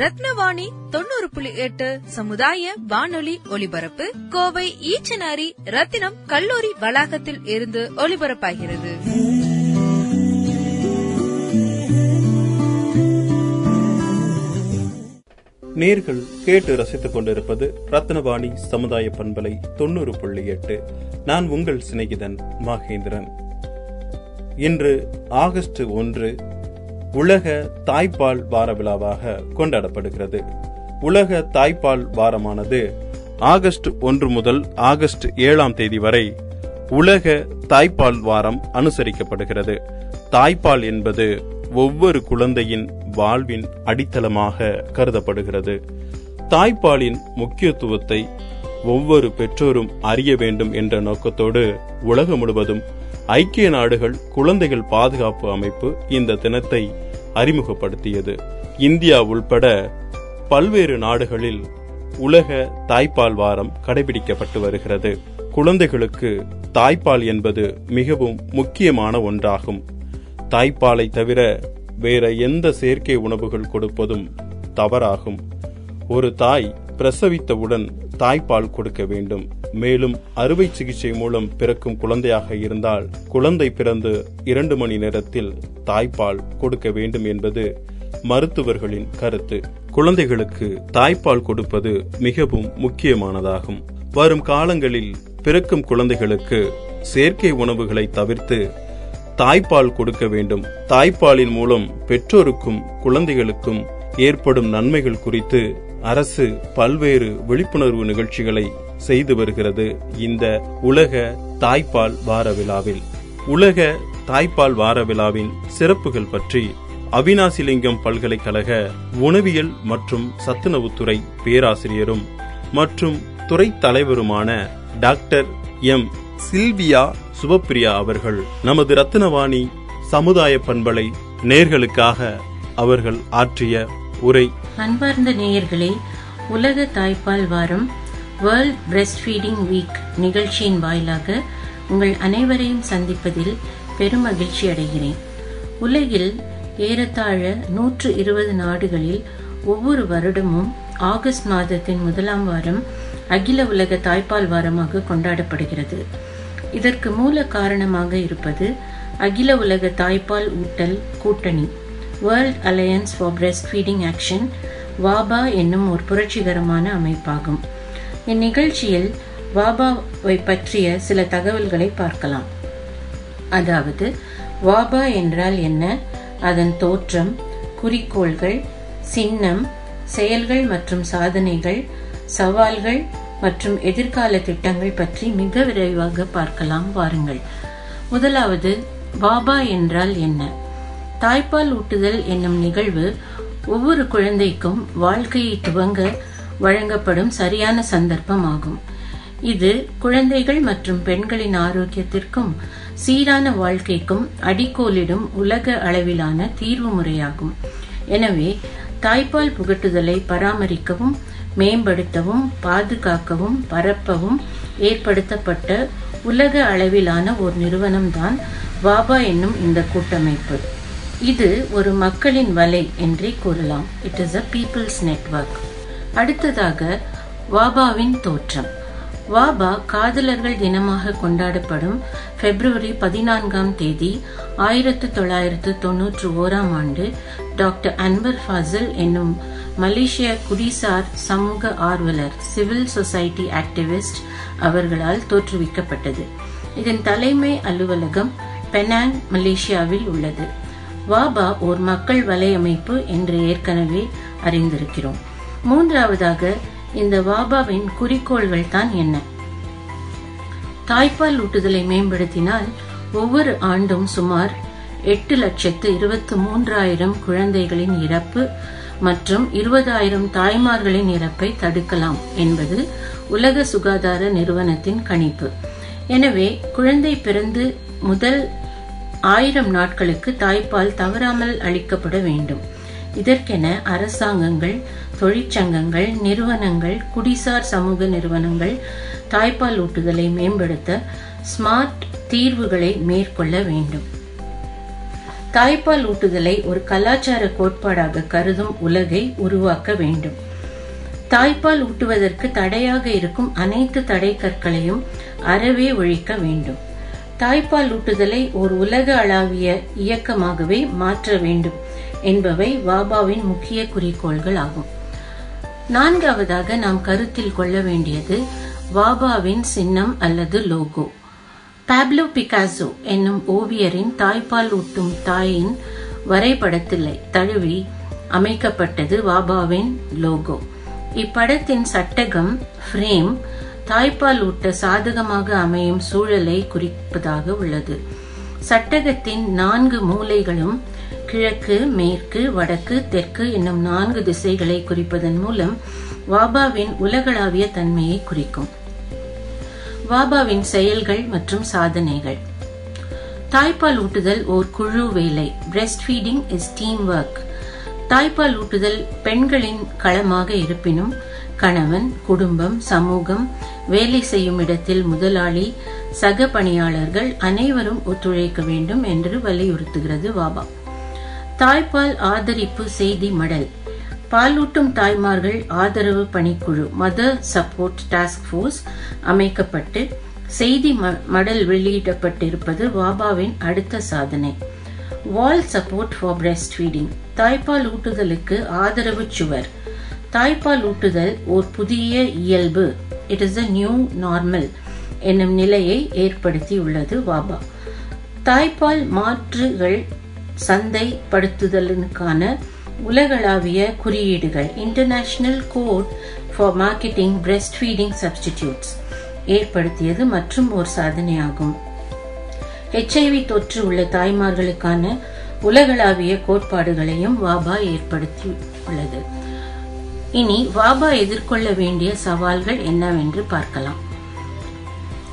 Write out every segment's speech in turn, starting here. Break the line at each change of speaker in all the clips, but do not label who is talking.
ரத்னவாணி
தொண்ணூறு புள்ளி எட்டு சமுதாய வானொலி ஒலிபரப்பு. கோவை ஈச்சனாரி ரத்தினம் கல்லூரி வளாகத்தில் இருந்து ஒலிபரப்பாகிறது.
நேர்கள் கேட்டு ரசித்துக் கொண்டிருப்பது ரத்னவாணி சமுதாய பண்பலை தொண்ணூறு புள்ளி எட்டு. நான் உங்கள் சிநேகிதன் மகேந்திரன். இன்று ஆகஸ்ட் ஒன்று உலக தாய்ப்பால் வார விழாவாக கொண்டாடப்படுகிறது. உலக தாய்ப்பால் வாரமானது ஆகஸ்ட் ஒன்று முதல் ஆகஸ்ட் ஏழாம் தேதி வரை உலக தாய்ப்பால் வாரம் அனுசரிக்கப்படுகிறது. தாய்ப்பால் என்பது ஒவ்வொரு குழந்தையின் வாழ்வின் அடித்தளமாக கருதப்படுகிறது. தாய்ப்பாலின் முக்கியத்துவத்தை ஒவ்வொரு பெற்றோரும் அறிய வேண்டும் என்ற நோக்கத்தோடு உலகம் முழுவதும் ஐக்கிய நாடுகள் குழந்தைகள் பாதுகாப்பு அமைப்பு இந்த தினத்தை அறிமுகப்படுத்தியது. இந்தியா உள்பட பல்வேறு நாடுகளில் உலக தாய்ப்பால் வாரம் கடைபிடிக்கப்பட்டு வருகிறது. குழந்தைகளுக்கு தாய்ப்பால் என்பது மிகவும் முக்கியமான ஒன்றாகும். தாய்ப்பாலை தவிர வேற எந்த செயற்கை உணவுகள் கொடுப்பதும் தவறாகும். ஒரு தாய் பிரசவித்தவுடன் தாய்ப்பால் கொடுக்க வேண்டும். மேலும் அறுவை சிகிச்சை மூலம் பிறக்கும் குழந்தையாக இருந்தால் குழந்தை பிறந்து இரண்டு மணி நேரத்தில் தாய்ப்பால் கொடுக்க வேண்டும் என்பது மருத்துவர்களின் கருத்து. குழந்தைகளுக்கு தாய்ப்பால் கொடுப்பது மிகவும் முக்கியமானதாகும். வரும் காலங்களில் பிறக்கும் குழந்தைகளுக்கு செயற்கை உணவுகளை தவிர்த்து தாய்ப்பால் கொடுக்க வேண்டும். தாய்ப்பாலின் மூலம் பெற்றோருக்கும் குழந்தைகளுக்கும் ஏற்படும் நன்மைகள் குறித்து அரசு பல்வேறு விழிப்புணர்வு நிகழ்ச்சிகளை செய்து வருகிறது இந்த உலக தாய்ப்பால் வார விழாவில். உலக தாய்ப்பால் வார விழாவின் சிறப்புகள் பற்றி அவினாசிலிங்கம் பல்கலைக்கழக உணவியல் மற்றும் சத்துணவுத்துறை பேராசிரியரும் மற்றும் துறை தலைவருமான டாக்டர் எம். சில்வியா சுபப்பிரியா அவர்கள் நமது ரத்தினவாணி சமுதாய பண்பலை நேர்களுக்காக அவர்கள் ஆற்றிய உரை.
அன்பார்ந்த நேயர்களே உலக தாய்ப்பால் வாரம் வேர்ல்ட் பிரெஸ்ட் ஃபீடிங் வீக் நிகழ்ச்சியின் வாயிலாக உங்கள் அனைவரையும் சந்திப்பதில் பெரும் மகிழ்ச்சி அடைகிறேன். உலகில் ஏறத்தாழ நூற்று இருபது நாடுகளில் ஒவ்வொரு வருடமும் ஆகஸ்ட் மாதத்தின் முதலாம் வாரம் அகில உலக தாய்ப்பால் வாரமாக கொண்டாடப்படுகிறது. இதற்கு மூல காரணமாக இருப்பது அகில உலக தாய்ப்பால் ஊட்டல் கூட்டணி. World alliance for breastfeeding action வாபா என்னும் ஒரு புரட்சிகரமான அமைப்பாகும். இந்நிகழ்ச்சியில் வாபாவை பற்றிய சில தகவல்களை பார்க்கலாம். அதாவது வாபா என்றால் என்ன? அதன் தோற்றம் குறிக்கோள்கள் சின்னம் செயல்கள் மற்றும் சாதனைகள் சவால்கள் மற்றும் எதிர்கால திட்டங்கள் பற்றி மிக விரைவாக பார்க்கலாம் வாருங்கள். முதலாவது பாபா என்றால் என்ன? தாய்ப்பால் ஊட்டுதல் என்னும் நிகழ்வு ஒவ்வொரு குழந்தைக்கும் வாழ்க்கையை துவங்க வழங்கப்படும் சரியான சந்தர்ப்பம் ஆகும் இது குழந்தைகள் மற்றும் பெண்களின் ஆரோக்கியத்திற்கும் சீரான வாழ்க்கைக்கும் அடிக்கோலிடும் உலக அளவிலான தீர்வு முறையாகும். எனவே தாய்ப்பால் புகட்டுதலை பராமரிக்கவும் மேம்படுத்தவும் பாதுகாக்கவும் பரப்பவும் ஏற்படுத்தப்பட்ட உலக அளவிலான ஒரு நிறுவனம்தான் வாபா என்னும் இந்த கூட்டமைப்பு. இது ஒரு மக்களின் வலை என்றே கூறலாம். It is a people's network அடுத்ததாக வாபாவின் தோற்றம். வாபா காதலர்கள் தினமாக கொண்டாடப்படும் பிப்ரவரி பதினான்காம் தேதி ஆயிரத்து தொள்ளாயிரத்து தொன்னூற்று ஓராம் ஆண்டு டாக்டர் அன்வர் ஃபாசில் என்னும் மலேசிய குடிசார் சமூக ஆர்வலர் சிவில் சொசைட்டி ஆக்டிவிஸ்ட் அவர்களால் தோற்றுவிக்கப்பட்டது. இதன் தலைமை அலுவலகம் பெனாங் மலேசியாவில் உள்ளது. வாபா ஓர் மக்கள் வலையமைப்பு என்று ஏற்கனவே அறிந்திருக்கிறோம். மூன்றாவதாக இந்த வாபாவின் குறிக்கோள்கள் தான் என்ன? தாய்ப்பால் ஊட்டுதலை மேம்படுத்தினால் ஒவ்வொரு ஆண்டும் சுமார் எட்டு லட்சத்து இருபத்தி மூன்றாயிரம் குழந்தைகளின் இறப்பு மற்றும் இருபதாயிரம் தாய்மார்களின் இறப்பை தடுக்கலாம் என்பது உலக சுகாதார நிறுவனத்தின் கணிப்பு. எனவே குழந்தை பிறந்து முதல் ஆயிரம் நாட்களுக்கு தாய்ப்பால் தவறாமல் அளிக்கப்பட வேண்டும். இதற்கென அரசாங்கங்கள் தொழிற்சங்கங்கள் நிறுவனங்கள் குடிசார் சமூக நிறுவனங்கள் தாய்ப்பால் ஊட்டுதலை மேம்படுத்த ஸ்மார்ட் தீர்வுகளை மேற்கொள்ள வேண்டும். தாய்ப்பால் ஊட்டுதலை ஒரு கலாச்சார கோட்பாடாக கருதும் உலகை உருவாக்க வேண்டும். தாய்ப்பால் ஊட்டுவதற்கு தடையாக இருக்கும் அனைத்து தடை கற்களையும் அறவே ஒழிக்க வேண்டும். தாய்ப்பால் ஊட்டுதலை ஒரு உலக அளவிய இயக்கமாகவே மாற்ற வேண்டும் என்பவை வாபாவின் முக்கிய குறிக்கோள்கள் ஆகும். நான்காவதாக நாம் கருத்தில் கொள்ள வேண்டியது வாபாவின் சின்னம் அல்லது லோகோ. பாப்லோ பிகாசோ என்னும் ஓவியரின் தாய்ப்பால் ஊட்டும் தாயின் வரைபடத்திலை தழுவி அமைக்கப்பட்டது வாபாவின் லோகோ. இப்படத்தின் சட்டகம் ஃப்ரேம் தாய்ப்பால் ஊட்ட சாதகமாக அமையும் சூழலை குறிப்பதாக உள்ளது. சட்டகத்தின் நான்கு மூலைகளும் கிழக்கு மேற்கு வடக்கு தெற்கு என்னும் நான்கு திசைகளை குறிப்பதன் மூலம் வாபாவின் உலகளாவிய தன்மையை குறிக்கும். வாபாவின் செயல்கள் மற்றும் சாதனைகள். தாய்ப்பால் ஊட்டுதல் ஓர் குழு வேலை breastfeeding is team work தாய்ப்பால் ஊட்டுதல் பெண்களின் களமாக இருப்பினும் கணவன் குடும்பம் சமூகம் வேலை செய்யும் இடத்தில் முதலாளி சக பணியாளர்கள் அனைவரும் ஒத்துழைக்க வேண்டும் என்று வலியுறுத்துகிறது வாபா. தாய்ப்பால் ஆதரிப்பு செய்தி மடல். பாலூட்டும் தாய்மார்கள் ஆதரவு பணிக்குழு மதர் சப்போர்ட் டாஸ்க் ஃபோர்ஸ் அமைக்கப்பட்டு செய்தி மடல் வெளியிடப்பட்டிருப்பது வாபாவின் அடுத்த சாதனை. Wall support for breast feeding தாய்ப்பால் ஊட்டுதலுக்கு ஆதரவு சுவர். தாய்ப்பால் ஊட்டுதல் ஓர் புதிய இயல்பு. It is a new normal என்னும் நிலையை ஏற்படுத்தி உள்ளது வாபா. தாய்ப்பால் மாற்றுகள் சந்தைப்படுத்துதலுக்கான உலகளாவிய குறியீடுகள். International code for marketing breastfeeding substitutes ஏற்படுத்தியது மற்றும் ஒரு சாதனையாகும். ஹெச்ஐவி தொற்று உள்ள தாய்மார்களுக்கான உலகளாவிய கோட்பாடுகளையும் வாபா ஏற்படுத்தி உள்ளது இனி வாபா எதிர்கொள்ள வேண்டிய சவால்கள் என்னவென்று பார்க்கலாம்.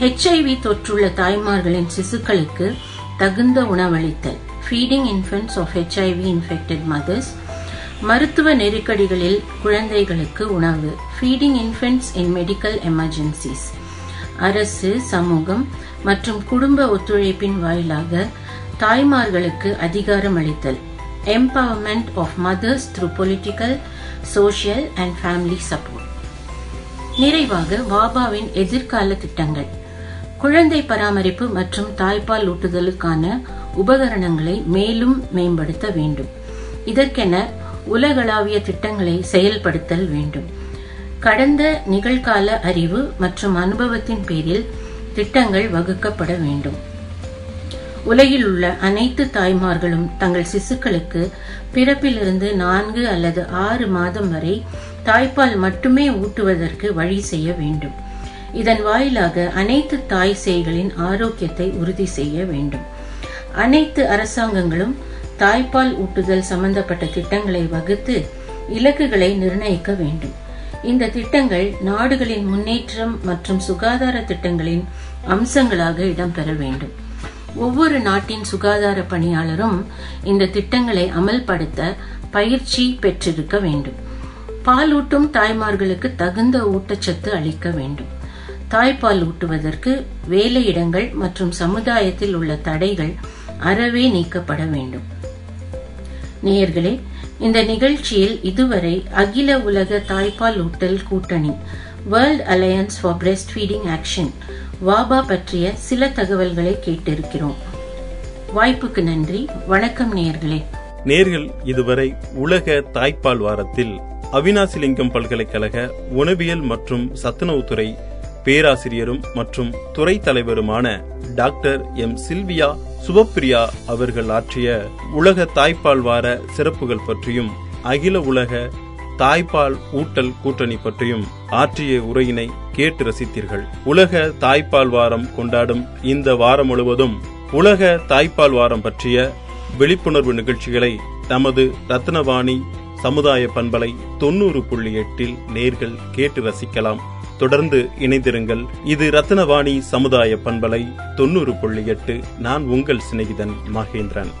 ஹெச்ஐவி தொற்றுள்ள தாய்மார்களின் சிசுக்களுக்கு தகுந்த உணவளித்தல். Feeding infants of HIV infected mothers மருத்துவ நெருக்கடிகளில் குழந்தைகளுக்கு உணவு. Feeding infants in medical emergencies அரசு சமூகம் மற்றும் குடும்ப ஒத்துழைப்பின் வாயிலாக தாய்மார்களுக்கு அதிகாரம் அளித்தல் empowerment of mothers through political social and family support நிறைவாக வாபாவின் எதிர்கால திட்டங்கள். குழந்தை பராமரிப்பு மற்றும் தாய்ப்பால் ஊட்டுதலுக்கான உபகரணங்களை மேலும் மேம்படுத்த வேண்டும். இதற்கென உலகளாவிய திட்டங்களை செயல்படுத்தல் வேண்டும். கடந்த நிகழ்கால அறிவு மற்றும் அனுபவத்தின் பேரில் திட்டங்கள் வகுக்கப்பட வேண்டும். உலகில் உள்ள அனைத்து தாய்மார்களும் தங்கள் சிசுக்களுக்கு பிறப்பிலிருந்து நான்கு அல்லது ஆறு மாதம் வரை தாய்ப்பால் மட்டுமே ஊட்டுவதற்கு வழி செய்ய வேண்டும். இதன் வாயிலாக அனைத்து தாய் சேய்களின் ஆரோக்கியத்தை உறுதி செய்ய வேண்டும். அனைத்து அரசாங்கங்களும் தாய்ப்பால் ஊட்டுதல் சம்பந்தப்பட்ட திட்டங்களை வகுத்து இலக்குகளை நிர்ணயிக்க வேண்டும். இந்த திட்டங்கள் நாடுகளின் முன்னேற்றம் மற்றும் சுகாதார திட்டங்களின் அம்சங்களாக இடம்பெற வேண்டும். ஒவ்வொரு நாட்டின் சுகாதார பணியாளரும் இந்த திட்டங்களை அமல்படுத்த பயிற்சி பெற்றிருக்க வேண்டும். பாலூட்டும் தாய்மார்களுக்கு தகுந்த ஊட்டச்சத்து அளிக்க வேண்டும். தாய்ப்பால் ஊட்டுவதற்கு வேலையிடங்கள் மற்றும் சமுதாயத்தில் உள்ள தடைகள் அறவே நீக்கப்பட வேண்டும். நேயர்களே இந்த நிகழ்ச்சியில் இதுவரை அகில உலக தாய்ப்பால் ஊட்டல் கூட்டணி world alliance for breastfeeding action வாபா பற்றிய சில தகவல்களை கேட்டிருக்கிறோம். வாய்ப்புக்கு நன்றி. வணக்கம் நேர்களே
நேர்கள் இதுவரை உலக தாய்ப்பால் வாரத்தில் அவினாசிலிங்கம் பல்கலைக்கழக உணவியல் மற்றும் சத்துணவுத்துறை பேராசிரியரும் மற்றும் துறை தலைவருமான டாக்டர் எம் சில்வியா சுபப்பிரியா அவர்கள் ஆற்றிய உலக தாய்ப்பால் வார சிறப்புகள் பற்றியும் அகில உலக தாய்ப்பால் ஊட்டல் கூட்டணி பற்றியும் ஆற்றிய உரையினை கேட்டு ரசித்தீர்கள். உலக தாய்ப்பால் வாரம் கொண்டாடும் இந்த வாரம் முழுவதும் உலக தாய்ப்பால் வாரம் பற்றிய விழிப்புணர்வு நிகழ்ச்சிகளை நமது ரத்னவாணி சமுதாய பண்பலை தொண்ணூறு புள்ளி எட்டில் நேர்கள் கேட்டு ரசிக்கலாம். தொடர்ந்து இணைந்திருங்கள். இது ரத்னவாணி சமுதாய பண்பலை தொண்ணூறு புள்ளி எட்டு. நான் உங்கள் சிநேகிதன் மகேந்திரன்.